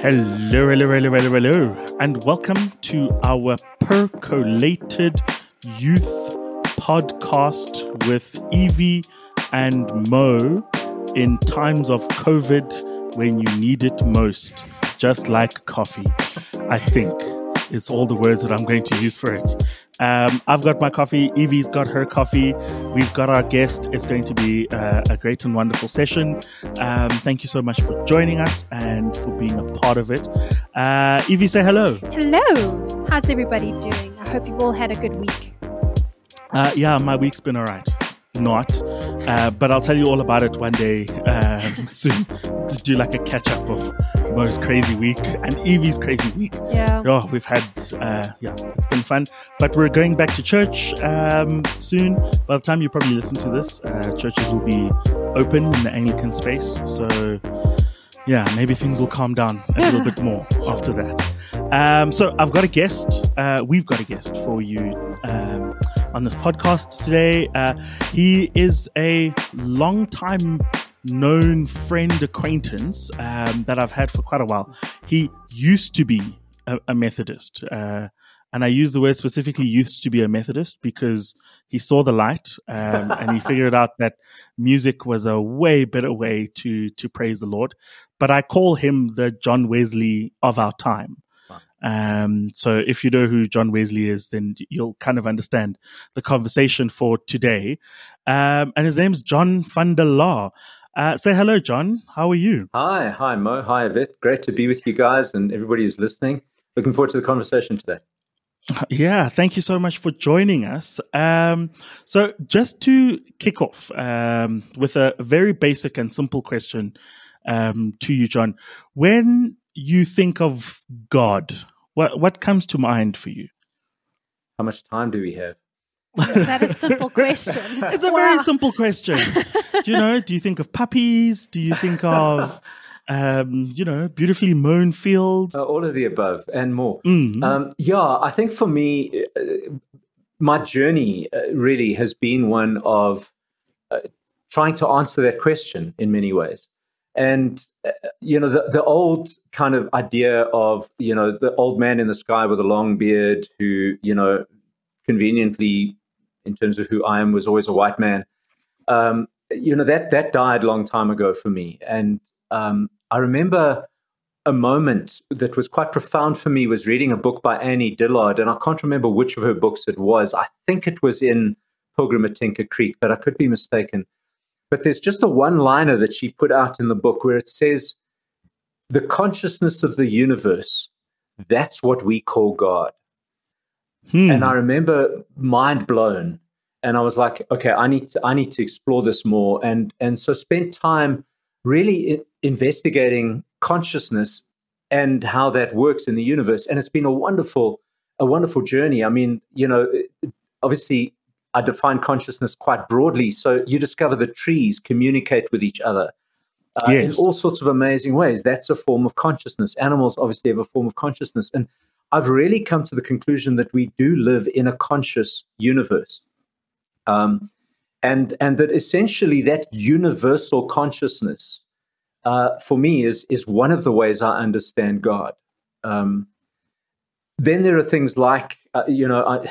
Hello, hello, hello, hello, hello, and welcome to our percolated youth podcast with Evie and Mo in times of COVID when you need it most, just like coffee, I think is all the words that I'm going to use for it. Um, I've got my coffee. Evie's got her coffee. We've got our guest. It's going to be uh, a great and wonderful session. Um, thank you so much for joining us and for being a part of it. Uh, Evie, say hello. Hello. How's everybody doing? I hope you've all had a good week. Uh, yeah, my week's been all right. Not, uh, but I'll tell you all about it one day um, soon to do like a catch up of Mo's crazy week and Evie's crazy week. Yeah. Oh, we've had, uh, yeah, it's been fun. But we're going back to church um, soon. By the time you probably listen to this, uh, churches will be open in the Anglican space. So, yeah, maybe things will calm down a little bit more after that. Um, so, I've got a guest. Uh, we've got a guest for you um, on this podcast today. Uh, he is a long time known friend acquaintance um, that I've had for quite a while. He used to be a, a Methodist. Uh, and I use the word specifically used to be a Methodist because he saw the light um, and he figured out that music was a way better way to to praise the Lord. But I call him the John Wesley of our time. Um, so if you know who John Wesley is, then you'll kind of understand the conversation for today. Um, and his name's John van de Laar. Uh, say hello, John. How are you? Hi, hi, Mo. Hi, Evie. Great to be with you guys and everybody who's listening. Looking forward to the conversation today. Yeah, thank you so much for joining us. Um, so, just to kick off um, with a very basic and simple question um, to you, John, when you think of God, what what comes to mind for you? How much time do we have? Is that a simple question? It's a very simple question. do you know? Do you think of puppies? Do you think of um, you know, beautifully mown fields? Uh, all of the above and more. Mhm. Um, yeah, I think for me, uh, my journey uh, really has been one of uh, trying to answer that question in many ways. And uh, you know, the, the old kind of idea of you know the old man in the sky with a long beard who you know conveniently, in terms of who I am, was always a white man. Um, you know that that died a long time ago for me, and um, I remember a moment that was quite profound for me was reading a book by Annie Dillard, and I can't remember which of her books it was. I think it was in Pilgrim at Tinker Creek, but I could be mistaken. But there's just a one liner that she put out in the book where it says, The consciousness of the universe, that's what we call God. Hmm. And I remember mind blown. And I was like, okay, I need to, I need to explore this more. And, and so spent time really investigating consciousness and how that works in the universe. And it's been a wonderful, a wonderful journey. I mean, you know, obviously I define consciousness quite broadly. So you discover that trees communicate with each other uh, in all sorts of amazing ways. That's a form of consciousness. Animals obviously have a form of consciousness. And I've really come to the conclusion that we do live in a conscious universe. Um, and, and that essentially that universal consciousness uh, for me is, is one of the ways I understand God. Um, then there are things like, uh, you know, I,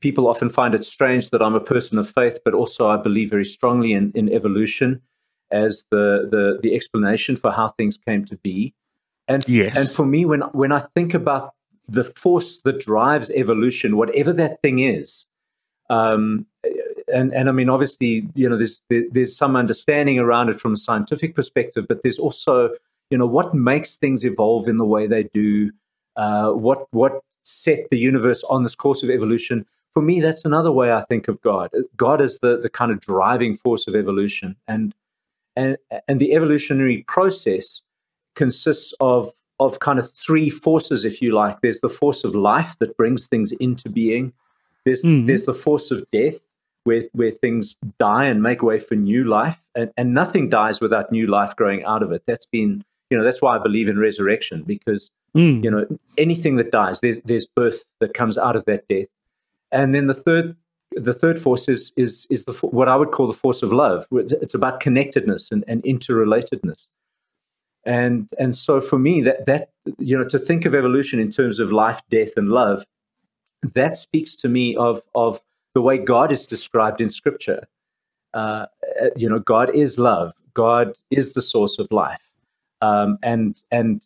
people often find it strange that I'm a person of faith, but also I believe very strongly in, in evolution as the, the the explanation for how things came to be. And Yes. and for me, when when I think about the force that drives evolution, whatever that thing is, um, and and I mean, obviously, you know, there's there, there's some understanding around it from a scientific perspective, but there's also, you know, what makes things evolve in the way they do, uh, what what set the universe on this course of evolution. For me, that's another way I think of God. God is the the kind of driving force of evolution, and and and the evolutionary process consists of of kind of three forces, if you like. There's the force of life that brings things into being. There's Mhm. there's the force of death, where where things die and make way for new life, and, and nothing dies without new life growing out of it. That's been you know that's why I believe in resurrection because Mm. you know anything that dies there's there's birth that comes out of that death and then the third the third force is is is the what I would call the force of love. It's about connectedness and, and interrelatedness. And and so for me, that that you know, to think of evolution in terms of life, death, and love, that speaks to me of of the way God is described in Scripture. Uh, you know, God is love. God is the source of life, um, and and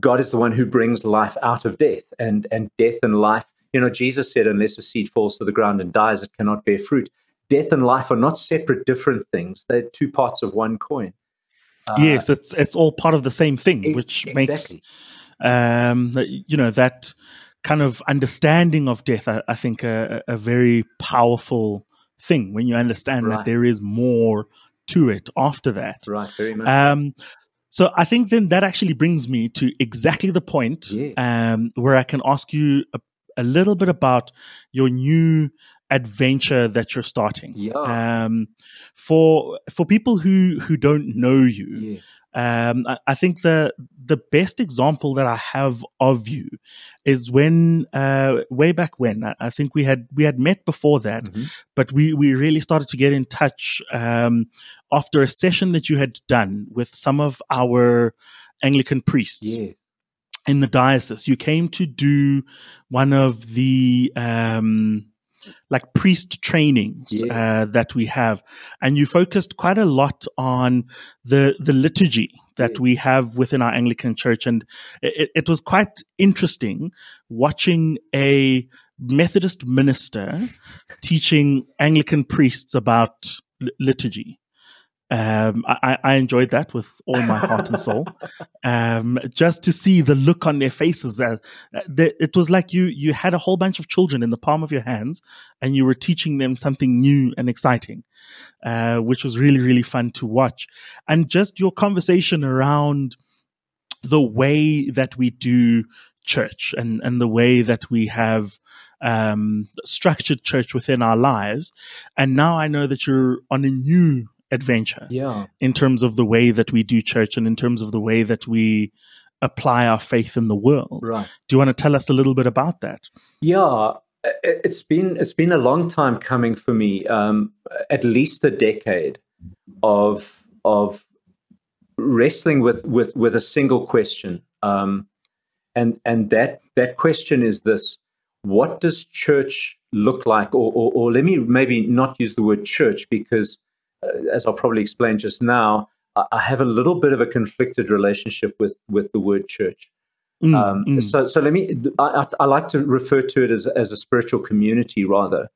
God is the one who brings life out of death, and and death and life you know, Jesus said, unless a seed falls to the ground and dies, it cannot bear fruit. Death and life are not separate, different things. They're two parts of one coin. Uh, yes, it's it's all part of the same thing, which exactly. makes um, you know that kind of understanding of death. I, I think a, a, very powerful thing when you understand right. that there is more to it after that. Right, very much. Um, so I think then that actually brings me to exactly the point yeah. um, where I can ask you a a little bit about your new adventure that you're starting. Yeah. Um, for for people who who don't know you, yeah. Um, I, I, think the the best example that I have of you is when uh, way back when I, I, think we had we had met before that, mm-hmm. but we we really started to get in touch um, after a session that you had done with some of our Anglican priests. Yeah in the diocese. You came to do one of the um, like priest trainings yeah. uh, that we have, and you focused quite a lot on the the liturgy that yeah. we have within our Anglican Church, and it, it was quite interesting watching a Methodist minister teaching Anglican priests about liturgy. Um, I, I, enjoyed that with all my heart and soul. Um, just to see the look on their faces, uh, it was like you you had a whole bunch of children in the palm of your hands, and you were teaching them something new and exciting, uh, which was really really fun to watch. And just your conversation around the way that we do church and and the way that we have um, structured church within our lives. And now I know that you're on a new adventure. Yeah. In terms of the way that we do church and in terms of the way that we apply our faith in the world. Right. Do you want to tell us a little bit about that? Yeah. It's been it's been a long time coming for me, um, at least a decade of of wrestling with with with a single question, um, and and that that question is this: What does church look like? Or, or, or let me maybe not use the word church because as I'll probably explain just now, I, I have a little bit of a conflicted relationship with with the word church. Mm, um, mm. So, so let me. I, I, like to refer to it as as a spiritual community rather,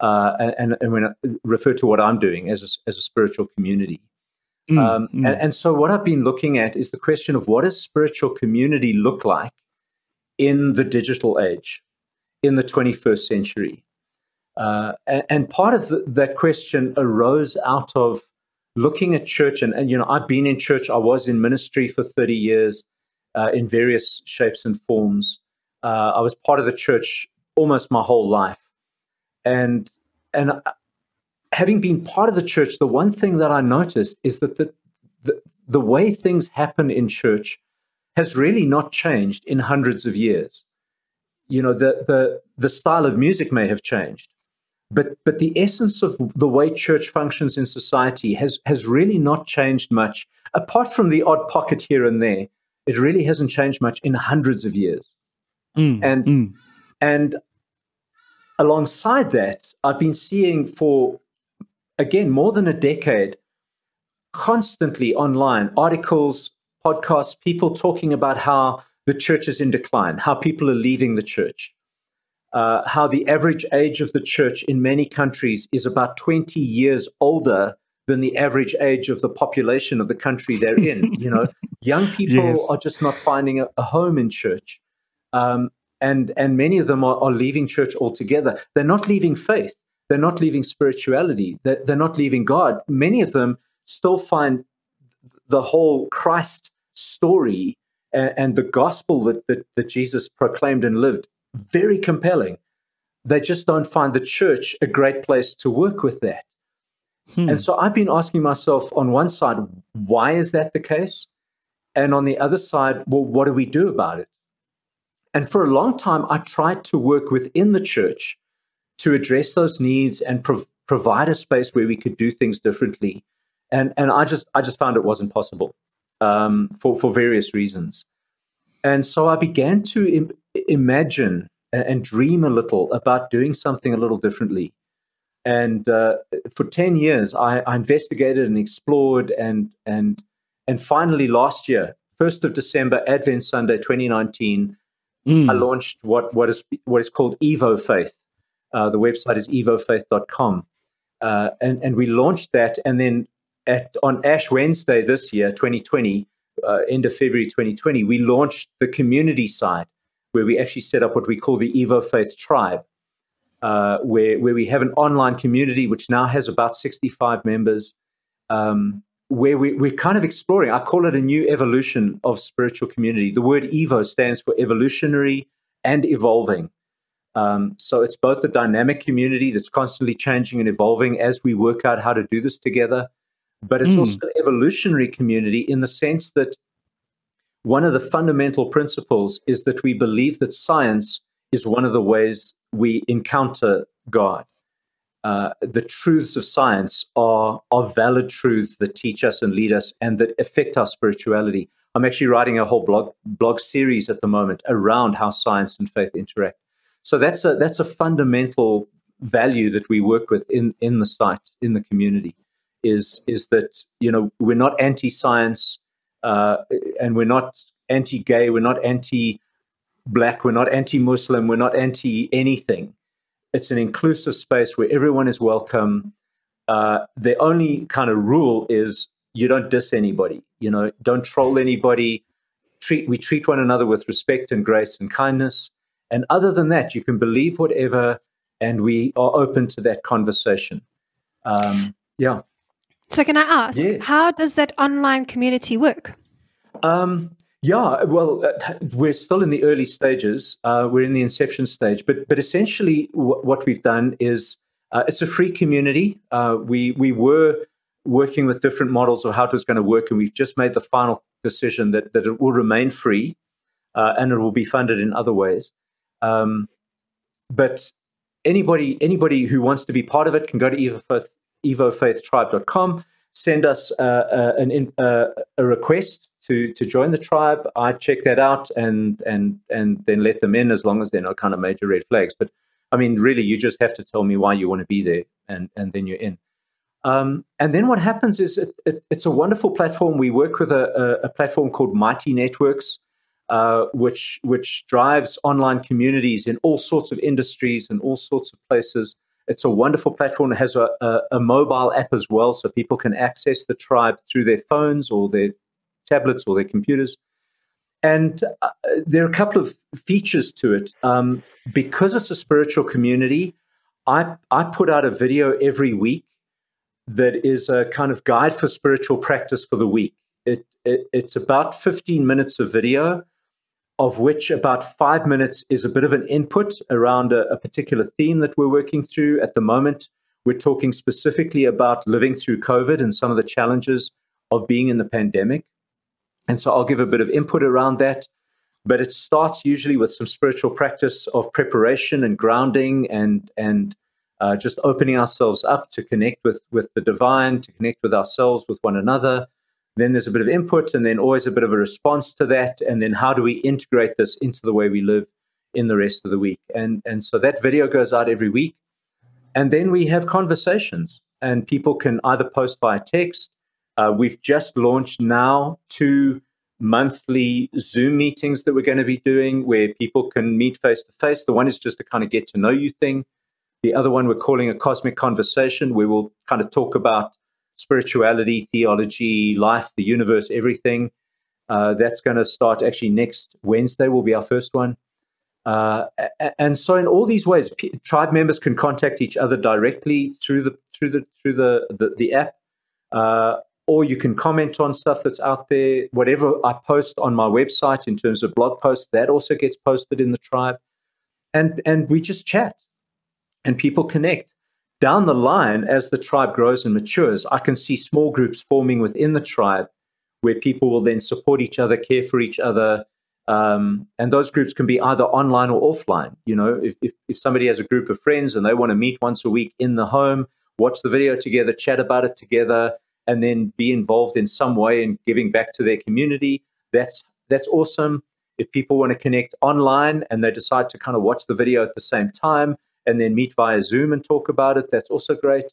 uh, and and when I refer to what I'm doing as a, as a spiritual community. Mm, um, mm. and, and so, what I've been looking at is the question of what does spiritual community look like in the digital age, in the 21st century. Uh, and, and, part of the, that question arose out of looking at church. And, and, you know, I've been in church, I was in ministry for 30 years uh, in various shapes and forms. Uh, I was part of the church almost my whole life. And, and having been part of the church, the one thing that I noticed is that the, the, the way things happen in church has really not changed in hundreds of years. You know, the, the, the style of music may have changed, but but the essence of the way church functions in society has has really not changed much. Apart from the odd pocket here and there it really hasn't changed much in hundreds of years. Mm, and mm. and alongside that i've been seeing for again more than a decade constantly online articles podcasts people talking about how the church is in decline how people are leaving the church uh, how the average age of the church in many countries is about 20 years older than the average age of the population of the country they're in. you know, young people yes. are just not finding a, a home in church. Um, and, and many of them are, are, leaving church altogether. They're not leaving faith. They're not leaving spirituality. They're, they're not leaving God. Many of them still find the whole Christ story and, and the gospel that, that, that Jesus proclaimed and lived very compelling. They just don't find the church a great place to work with that. Hmm. And so I've been asking myself on one side, why is that the case? And on the other side, well, what do we do about it? And for a long time, I tried to work within the church to address those needs and prov- provide a space where we could do things differently. And and I just I just found it wasn't possible um, for for various reasons. And so I began to imagine and dream a little about doing something a little differently. And uh, for ten years, I, I investigated and explored, and and and finally last year, first of December, Advent Sunday, 2019, mm. I launched what what is what is called Evo Faith. Uh, the website is evofaith.com, uh, and and we launched that, and then at on Ash Wednesday this year, 2020, uh, end of February 2020, we launched the community side where we actually set up what we call the Evo Faith Tribe, uh, where where we have an online community which now has about 65 members. Um, where we, we're kind of exploring, I call it a new evolution of spiritual community. The word Evo stands for evolutionary and evolving. Um, so it's both a dynamic community that's constantly changing and evolving as we work out how to do this together, but it's mm. also an evolutionary community in the sense that one of the fundamental principles is that we believe that science is one of the ways we encounter God. Uh, the truths of science are, are valid truths that teach us and lead us and that affect our spirituality. I'm actually writing a whole blog blog series at the moment around how science and faith interact. So that's a that's a fundamental value that we work with in in the site in the community is is that you know we're not anti-science uh, and we're not anti-gay, we're not anti-black, we're not anti-Muslim, we're not anti-anything. It's an inclusive space where everyone is welcome. Uh, the only kind of rule is you don't diss anybody. You know, don't troll anybody. Treat we treat one another with respect and grace and kindness. And other than that, you can believe whatever, and we are open to that conversation. Um, yeah. So, can I ask, yes. how does that online community work? Um, yeah, well, uh, we're still in the early stages. Uh, we're in the inception stage, but but essentially, w- what we've done is uh, it's a free community. Uh, we we were working with different models of how it was going to work, and we've just made the final decision that that it will remain free, uh, and it will be funded in other ways. Um, but anybody anybody who wants to be part of it can go to evofaith, evofaithtribe.com, send us uh, uh, an, uh, a request to to join the tribe. I check that out and and and then let them in as long as they're not kind of major red flags. But I mean, really, you just have to tell me why you want to be there, and and then you're in. Um, and then what happens is it, it, it's a wonderful platform. We work with a, a, a platform called Mighty Networks, uh, which which drives online communities in all sorts of industries and all sorts of places. It's a wonderful platform. It has a, a, a, mobile app as well, so people can access the tribe through their phones or their tablets or their computers. And uh, there are a couple of features to it. Um, because it's a spiritual community, I, I put out a video every week that is a kind of guide for spiritual practice for the week. It, it, it's about 15 minutes of video of which about five minutes is a bit of an input around a, a, particular theme that we're working through. At the moment, we're talking specifically about living through COVID and some of the challenges of being in the pandemic. And so I'll give a bit of input around that. But it starts usually with some spiritual practice of preparation and grounding and, and uh, just opening ourselves up to connect with, with the divine, to connect with ourselves, with one another, then there's a bit of input and then always a bit of a response to that. And then how do we integrate this into the way we live in the rest of the week? And, and so that video goes out every week. And then we have conversations, and people can either post via text. Uh, we've just launched now two monthly Zoom meetings that we're going to be doing where people can meet face to face. The one is just a kind of get to know you thing. The other one we're calling a cosmic conversation, where we'll kind of talk about spirituality, theology, life, the universe, everything. Uh, that's going to start actually next Wednesday, will be our first one. Uh, and so, in all these ways, P- tribe members can contact each other directly through the through the through the the, the app, uh, or you can comment on stuff that's out there. Whatever I post on my website in terms of blog posts, that also gets posted in the tribe, and and we just chat, and people connect down the line, as the tribe grows and matures, I can see small groups forming within the tribe where people will then support each other, care for each other, Um, and those groups can be either online or offline. You know, if, if, if somebody has a group of friends and they want to meet once a week in the home, watch the video together, chat about it together, and then be involved in some way in giving back to their community, that's that's awesome. If people want to connect online and they decide to kind of watch the video at the same time and then meet via Zoom and talk about it, that's also great.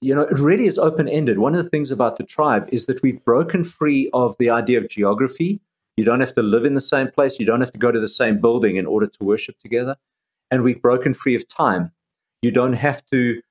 You know, it really is open ended. One of the things about the tribe is that we've broken free of the idea of geography you don't have to live in the same place. You don't have to go to the same building in order to worship together. And we've broken free of time. You don't have to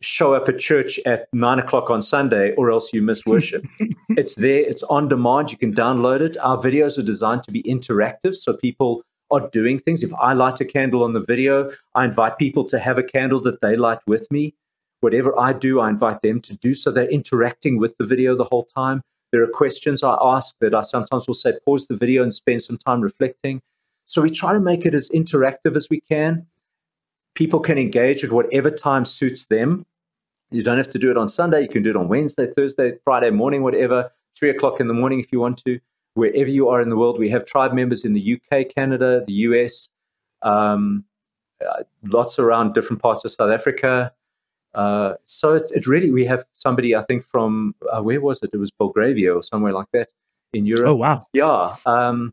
show up at church at nine o'clock on Sunday or else you miss worship. it's there, it's on demand. You can download it. Our videos are designed to be interactive so people are doing things. If I light a candle on the video, I invite people to have a candle that they light with me. Whatever I do, I invite them to do so. They're interacting with the video the whole time. There are questions I ask that I sometimes will say, pause the video and spend some time reflecting. So we try to make it as interactive as we can. People can engage at whatever time suits them. You don't have to do it on Sunday. You can do it on Wednesday, Thursday, Friday morning, whatever, three o'clock in the morning if you want to. Wherever you are in the world, we have tribe members in the UK, Canada, the US, um, uh, lots around different parts of South Africa, uh, so it, it, really, we have somebody, I think, from uh, where was it? It was Belgravia or somewhere like that in Europe. Oh, wow. Yeah. Um,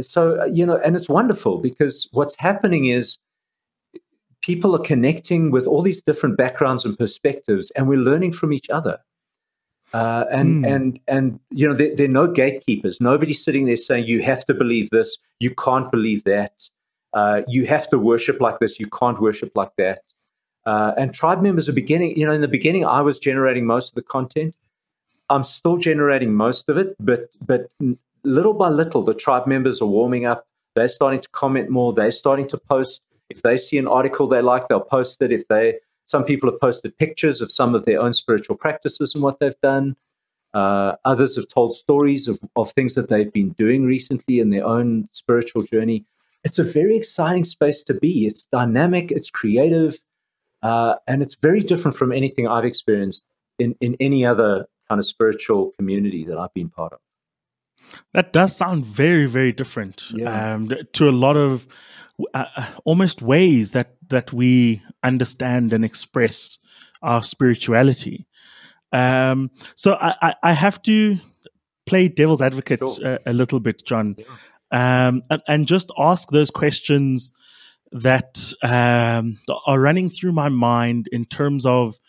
so, uh, you know, and it's wonderful because what's happening is people are connecting with all these different backgrounds and perspectives, and we're learning from each other. Uh, and mm. and and you know there, there, are no gatekeepers. Nobody's sitting there saying you have to believe this, you can't believe that, uh, you have to worship like this, you can't worship like that. Uh, and tribe members are beginning, you know, in the beginning, I was generating most of the content. I'm still generating most of it, but but little by little, the tribe members are warming up. They're starting to comment more. They're starting to post. If they see an article they like, they'll post it. If they, some people have posted pictures of some of their own spiritual practices and what they've done. Uh, others have told stories of, of things that they've been doing recently in their own spiritual journey. It's a very exciting space to be. It's dynamic. It's creative uh, and it's very different from anything I've experienced in, in any other kind of spiritual community that I've been part of. That does sound very, very different yeah. um, to a lot of uh, uh, almost ways that that we understand and express our spirituality. Um, so I, I, have to play devil's advocate sure. a, a, little bit, John, yeah. um, and, and, just ask those questions that um, are running through my mind in terms of,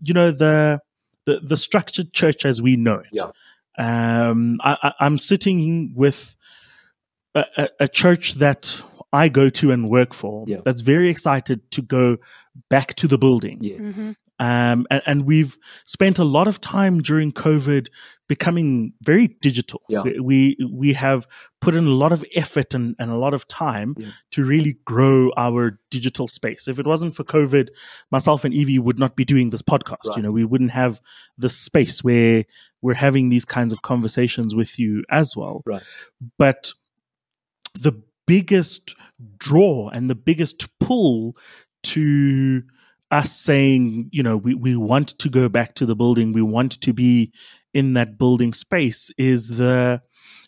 you know, the the, the structured church as we know it. Yeah. Um, I, am sitting with a, a, church that I go to and work for. Yeah. That's very excited to go back to the building. Yeah. Mm-hmm. Um, and, and, we've spent a lot of time during COVID becoming very digital. Yeah. We we have put in a lot of effort and, and a lot of time yeah. to really grow our digital space. If it wasn't for COVID, myself and Evie would not be doing this podcast. Right. You know, we wouldn't have the space where we're having these kinds of conversations with you as well. Right. But the biggest draw and the biggest pull to us saying, you know, we, we want to go back to the building, we want to be in that building space is the,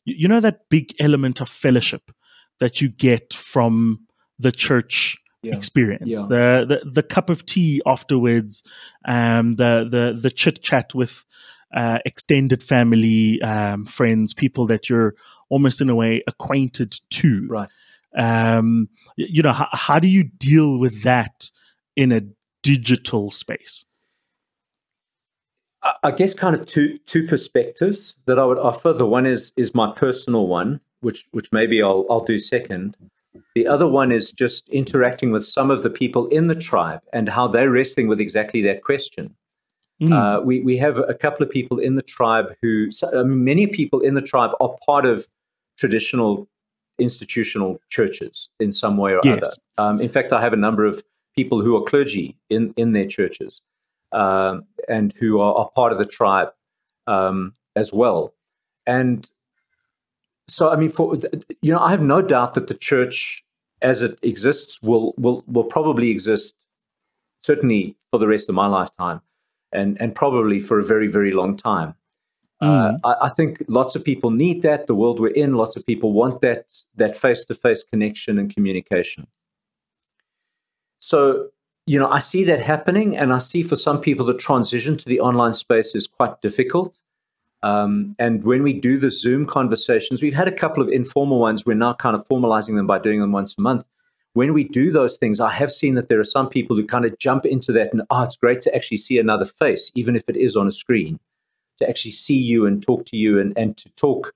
you know, that big element of fellowship that you get from the church yeah. experience yeah. The, the the cup of tea afterwards um the the the chit chat with uh, extended family um friends people that you're almost in a way acquainted to right um you know how, how do you deal with that in a digital space? I guess kind of two two perspectives that I would offer. The one is is my personal one, which which maybe I'll I'll do second. The other one is just interacting with some of the people in the tribe and how they're wrestling with exactly that question. Mm. Uh, we we have a couple of people in the tribe who I mean, many people in the tribe are part of traditional institutional churches in some way or yes. other. Um, in fact, I have a number of people who are clergy in, in their churches um, and who are, are, part of the tribe um, as well. And so, I mean, for you know, I have no doubt that the church, as it exists, will will will probably exist certainly for the rest of my lifetime, and and probably for a very very long time. Uh, I, I, think lots of people need that. The world we're in, lots of people want that that face to face connection and communication. So, you know, I see that happening, and I see for some people the transition to the online space is quite difficult. Um, and when we do the Zoom conversations, we've had a couple of informal ones. We're now kind of formalizing them by doing them once a month. When we do those things, I have seen that there are some people who kind of jump into that and, oh, it's great to actually see another face, even if it is on a screen to actually see you and talk to you and, and to talk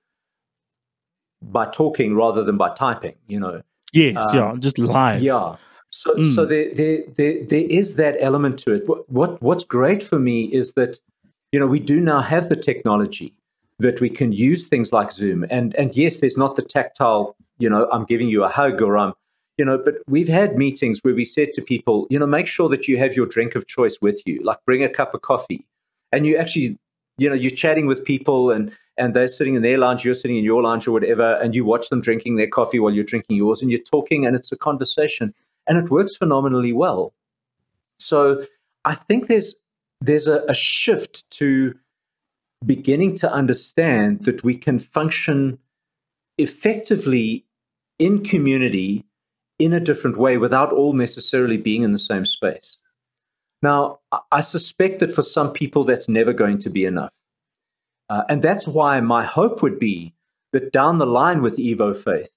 by talking rather than by typing, you know. Yes, um, yeah, just live. Yeah. So mm. so there, there there there is that element to it. What, what what's great for me is that you know we do now have the technology that we can use things like Zoom and and yes, there's not the tactile, you know, I'm giving you a hug or I'm you know, but we've had meetings where we said to people, you know, make sure that you have your drink of choice with you, like bring a cup of coffee. And you actually you know you're chatting with people and and they're sitting in their lounge you're sitting in your lounge or whatever and you watch them drinking their coffee while you're drinking yours and you're talking and it's a conversation and it works phenomenally well so i think there's there's a, a shift to beginning to understand that we can function effectively in community in a different way without all necessarily being in the same space now, I suspect that for some people, that's never going to be enough. Uh, and that's why my hope would be that down the line with Evo Faith,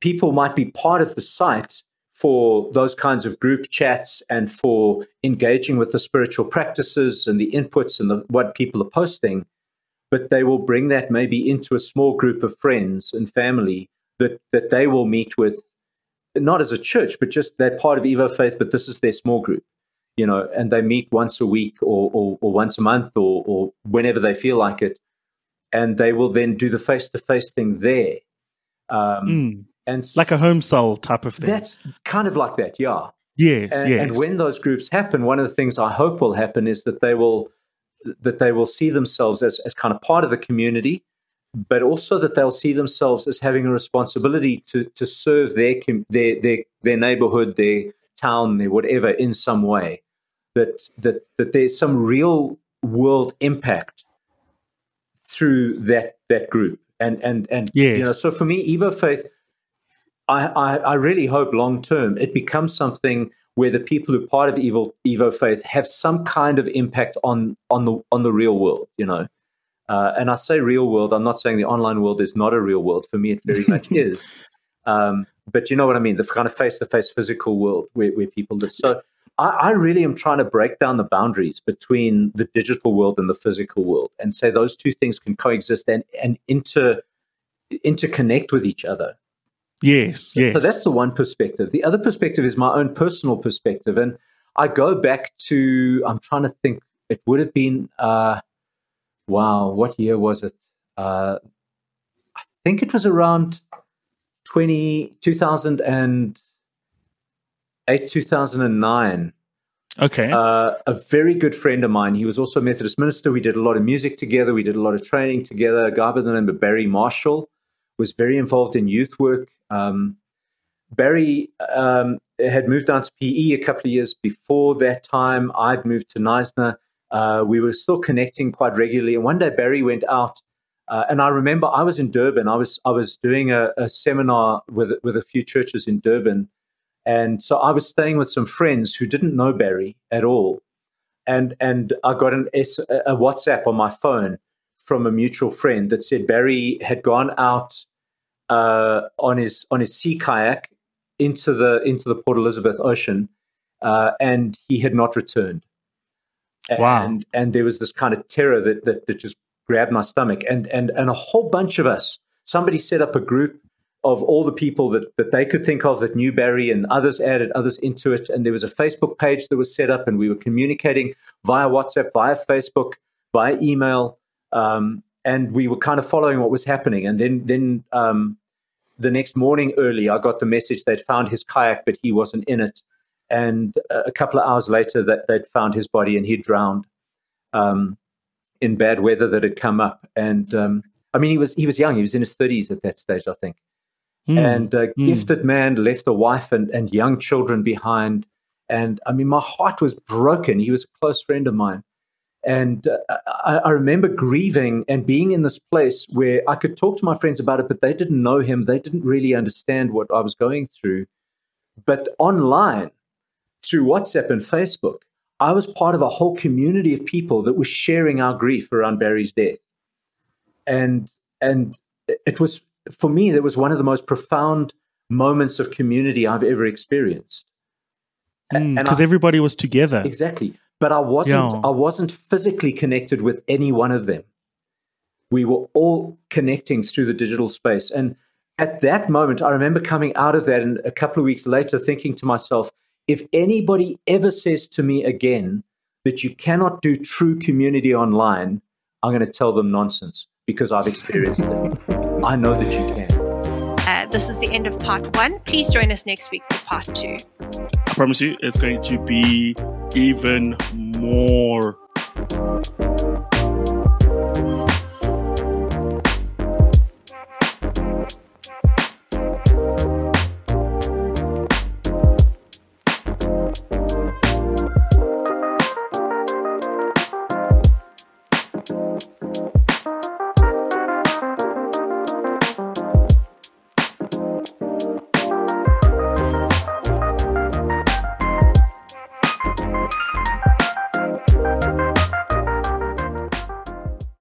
people might be part of the site for those kinds of group chats and for engaging with the spiritual practices and the inputs and the, what people are posting. But they will bring that maybe into a small group of friends and family that, that they will meet with, not as a church, but just they're part of Evo Faith, but this is their small group you know, and they meet once a week or, or, or once a month or, or whenever they feel like it. And they will then do the face to face thing there. Um, mm. And like a home soul type of thing. That's kind of like that, yeah. Yes, and, yes. And when those groups happen, one of the things I hope will happen is that they will that they will see themselves as, as kind of part of the community, but also that they'll see themselves as having a responsibility to to serve their their their, their neighborhood, their town, their whatever, in some way. That that that there's some real world impact through that that group. And and and yes. you know so for me evo faith I, I, I really hope long term it becomes something where the people who are part of evo evo faith have some kind of impact on on the on the real world you know uh, and i say real world i'm not saying the online world is not a real world for me it very much is um, but you know what i mean the kind of face to face physical world where, where people live so I, I, really am trying to break down the boundaries between the digital world and the physical world and say those two things can coexist and, and inter interconnect with each other. Yes, yes. So that's the one perspective. The other perspective is my own personal perspective. And I go back to, I'm trying to think, it would have been, uh, wow, what year was it? Uh, I think it was around 20, 2000 and 8 2009 okay. Uh, a very good friend of mine he was also a methodist minister. We did a lot of music together. We did a lot of training together. A guy by the name of barry marshall was very involved in youth work. Um, barry um, had moved down to pe a couple of years before that time. I'd moved to Knysna. Uh, we were still connecting quite regularly and one day barry went out uh, and I remember I was in Durban. I was I was doing a, a seminar with with a few churches in Durban, and so I was staying with some friends who didn't know Barry at all. And and I got an S, a WhatsApp on my phone from a mutual friend that said Barry had gone out uh, on his on his sea kayak into the into the Port Elizabeth Ocean, uh, and he had not returned. Wow! And and there was this kind of terror that that, that just grabbed my stomach, and and and a whole bunch of us. Somebody set up a group of all the people that, that they could think of that knew Barry and others added others into it. And there was a Facebook page that was set up, and we were communicating via WhatsApp, via Facebook, via email. Um, and we were kind of following what was happening. And then, then um, the next morning early, I got the message they'd found his kayak, but he wasn't in it. And a couple of hours later, that they'd found his body and he'd drowned um, in bad weather that had come up. And um, I mean, he was he was young; he was in his thirties at that stage, I think. Mm. And a mm. gifted man left a wife and, and young children behind. And I mean, my heart was broken. He was a close friend of mine. And uh, I, I, remember grieving and being in this place where I could talk to my friends about it, but they didn't know him. They didn't really understand what I was going through. But online, through WhatsApp and Facebook, I was part of a whole community of people that were sharing our grief around Barry's death. And and it was for me, that was one of the most profound moments of community I've ever experienced. Because mm, everybody was together. Exactly but I wasn't yeah. I wasn't physically connected with any one of them. We were all connecting through the digital space. And at that moment, I remember coming out of that and a couple of weeks later thinking to myself, if anybody ever says to me again that you cannot do true community online, I'm going to tell them nonsense because I've experienced it. I know that you can. Uh, this is the end of part one. Please join us next week for part two. I promise you, it's going to be even more